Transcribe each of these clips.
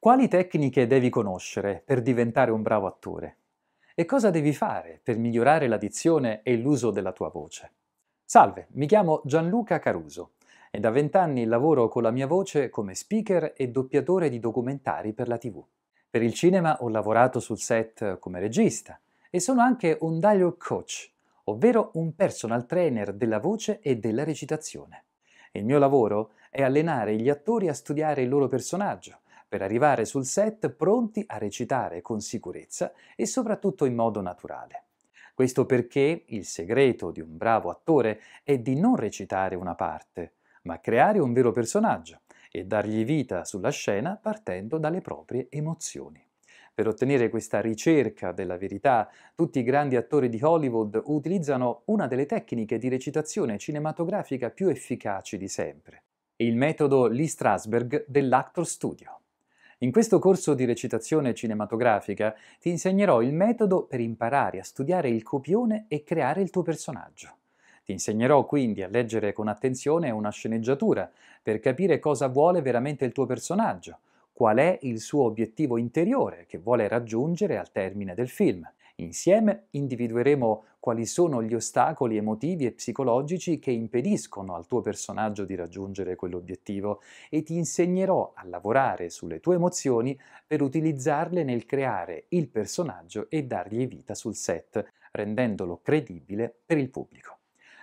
Quali tecniche devi conoscere per diventare un bravo attore? E cosa devi fare per migliorare la dizione e l'uso della tua voce? Salve, mi chiamo Gianluca Caruso e da vent'anni lavoro con la mia voce come speaker e doppiatore di documentari per la TV. Per il cinema ho lavorato sul set come regista e sono anche un dialogue coach, ovvero un personal trainer della voce e della recitazione. Il mio lavoro è allenare gli attori a studiare il loro personaggio, per arrivare sul set pronti a recitare con sicurezza e soprattutto in modo naturale. Questo perché il segreto di un bravo attore è di non recitare una parte, ma creare un vero personaggio e dargli vita sulla scena partendo dalle proprie emozioni. Per ottenere questa ricerca della verità, tutti i grandi attori di Hollywood utilizzano una delle tecniche di recitazione cinematografica più efficaci di sempre, il metodo Lee Strasberg dell'Actor Studio. In questo corso di recitazione cinematografica ti insegnerò il metodo per imparare a studiare il copione e creare il tuo personaggio. Ti insegnerò quindi a leggere con attenzione una sceneggiatura per capire cosa vuole veramente il tuo personaggio, qual è il suo obiettivo interiore che vuole raggiungere al termine del film. Insieme individueremo quali sono gli ostacoli emotivi e psicologici che impediscono al tuo personaggio di raggiungere quell'obiettivo e ti insegnerò a lavorare sulle tue emozioni per utilizzarle nel creare il personaggio e dargli vita sul set, rendendolo credibile per il pubblico.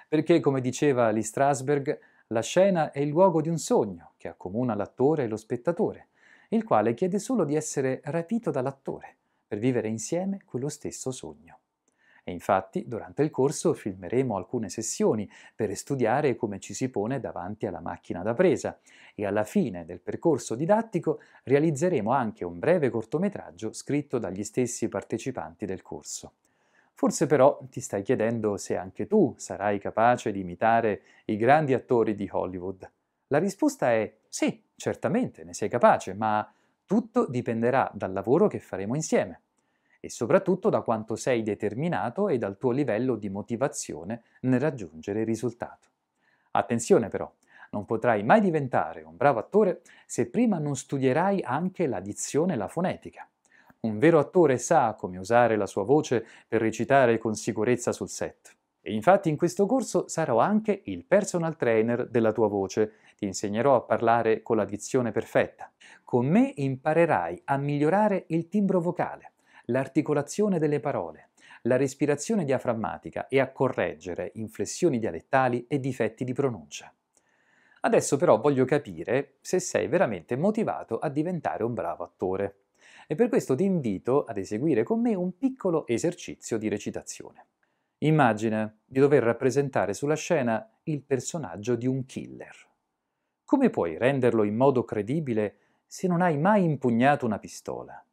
Perché, come diceva Lee Strasberg, la scena è il luogo di un sogno che accomuna l'attore e lo spettatore, il quale chiede solo di essere rapito dall'attore per vivere insieme quello stesso sogno. E infatti durante il corso filmeremo alcune sessioni per studiare come ci si pone davanti alla macchina da presa e alla fine del percorso didattico realizzeremo anche un breve cortometraggio scritto dagli stessi partecipanti del corso. Forse però ti stai chiedendo se anche tu sarai capace di imitare i grandi attori di Hollywood. La risposta è sì, certamente ne sei capace, ma tutto dipenderà dal lavoro che faremo insieme e soprattutto da quanto sei determinato e dal tuo livello di motivazione nel raggiungere il risultato. Attenzione però, non potrai mai diventare un bravo attore se prima non studierai anche la dizione e la fonetica. Un vero attore sa come usare la sua voce per recitare con sicurezza sul set. E infatti in questo corso sarò anche il personal trainer della tua voce, ti insegnerò a parlare con la dizione perfetta. Con me imparerai a migliorare il timbro vocale, l'articolazione delle parole, la respirazione diaframmatica e a correggere inflessioni dialettali e difetti di pronuncia. Adesso però voglio capire se sei veramente motivato a diventare un bravo attore. E per questo ti invito ad eseguire con me un piccolo esercizio di recitazione. Immagina di dover rappresentare sulla scena il personaggio di un killer. Come puoi renderlo in modo credibile se non hai mai impugnato una pistola?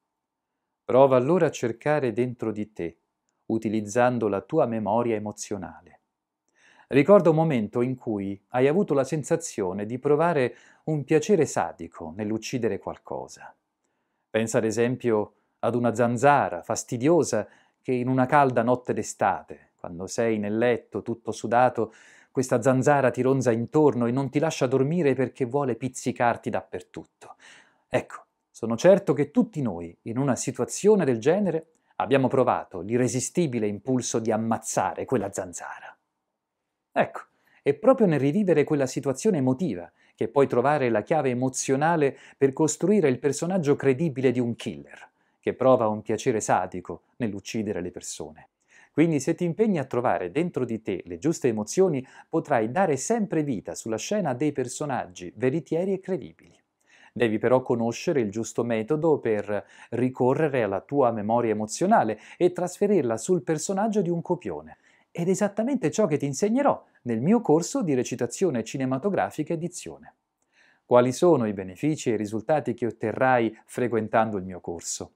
Prova allora a cercare dentro di te, utilizzando la tua memoria emozionale. Ricorda un momento in cui hai avuto la sensazione di provare un piacere sadico nell'uccidere qualcosa. Pensa ad esempio ad una zanzara fastidiosa che in una calda notte d'estate, quando sei nel letto tutto sudato, questa zanzara ti ronza intorno e non ti lascia dormire perché vuole pizzicarti dappertutto. Ecco, sono certo che tutti noi, in una situazione del genere, abbiamo provato l'irresistibile impulso di ammazzare quella zanzara. Ecco, è proprio nel rivivere quella situazione emotiva che puoi trovare la chiave emozionale per costruire il personaggio credibile di un killer, che prova un piacere sadico nell'uccidere le persone. Quindi se ti impegni a trovare dentro di te le giuste emozioni, potrai dare sempre vita sulla scena dei personaggi veritieri e credibili. Devi però conoscere il giusto metodo per ricorrere alla tua memoria emozionale e trasferirla sul personaggio di un copione. Ed è esattamente ciò che ti insegnerò nel mio corso di recitazione cinematografica edizione. Quali sono i benefici e i risultati che otterrai frequentando il mio corso?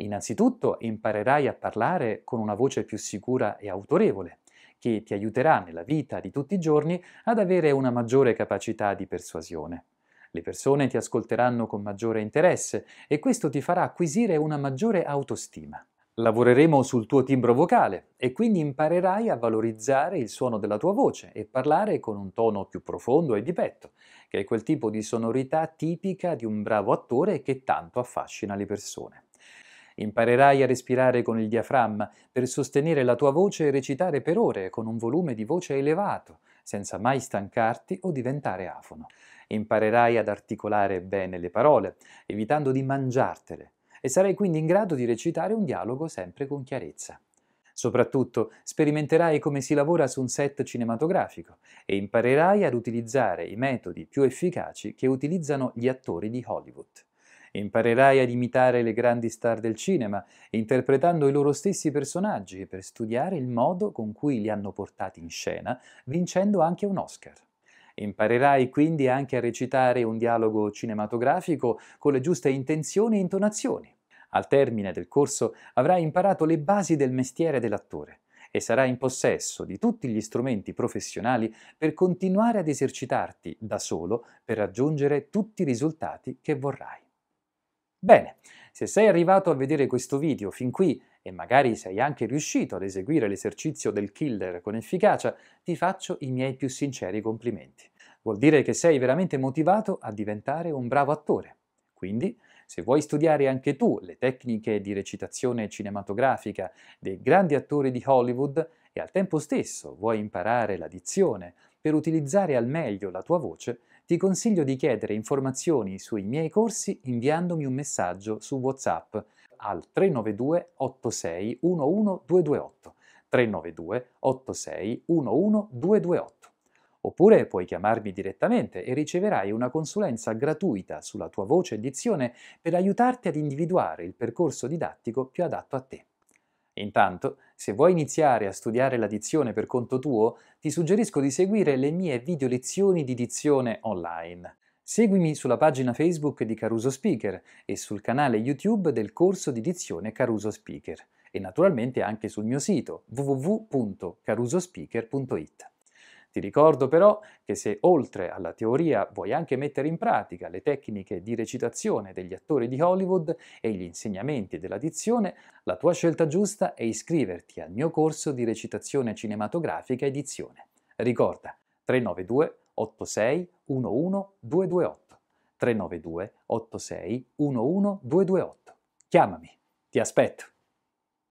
Innanzitutto imparerai a parlare con una voce più sicura e autorevole, che ti aiuterà nella vita di tutti i giorni ad avere una maggiore capacità di persuasione. Le persone ti ascolteranno con maggiore interesse e questo ti farà acquisire una maggiore autostima. Lavoreremo sul tuo timbro vocale e quindi imparerai a valorizzare il suono della tua voce e parlare con un tono più profondo e di petto, che è quel tipo di sonorità tipica di un bravo attore che tanto affascina le persone. Imparerai a respirare con il diaframma per sostenere la tua voce e recitare per ore con un volume di voce elevato, senza mai stancarti o diventare afono. Imparerai ad articolare bene le parole, evitando di mangiartele, e sarai quindi in grado di recitare un dialogo sempre con chiarezza. Soprattutto sperimenterai come si lavora su un set cinematografico e imparerai ad utilizzare i metodi più efficaci che utilizzano gli attori di Hollywood. Imparerai ad imitare le grandi star del cinema, interpretando i loro stessi personaggi per studiare il modo con cui li hanno portati in scena, vincendo anche un Oscar. Imparerai quindi anche a recitare un dialogo cinematografico con le giuste intenzioni e intonazioni. Al termine del corso avrai imparato le basi del mestiere dell'attore e sarai in possesso di tutti gli strumenti professionali per continuare ad esercitarti da solo per raggiungere tutti i risultati che vorrai. Bene, se sei arrivato a vedere questo video fin qui e magari sei anche riuscito ad eseguire l'esercizio del killer con efficacia, ti faccio i miei più sinceri complimenti. Vuol dire che sei veramente motivato a diventare un bravo attore. Quindi, se vuoi studiare anche tu le tecniche di recitazione cinematografica dei grandi attori di Hollywood e al tempo stesso vuoi imparare la dizione per utilizzare al meglio la tua voce, ti consiglio di chiedere informazioni sui miei corsi inviandomi un messaggio su WhatsApp al 392 86 11 228 392 86 11 228 Oppure puoi chiamarmi direttamente e riceverai una consulenza gratuita sulla tua voce e dizione per aiutarti ad individuare il percorso didattico più adatto a te. Intanto, se vuoi iniziare a studiare la dizione per conto tuo, ti suggerisco di seguire le mie video lezioni di dizione online. Seguimi sulla pagina Facebook di Caruso Speaker e sul canale YouTube del corso di dizione Caruso Speaker e naturalmente anche sul mio sito www.carusospeaker.it. Ti ricordo però che se oltre alla teoria vuoi anche mettere in pratica le tecniche di recitazione degli attori di Hollywood e gli insegnamenti della dizione, la tua scelta giusta è iscriverti al mio corso di recitazione cinematografica e dizione. Ricorda 392 86 11 228 392 86 11 228. Chiamami, ti aspetto.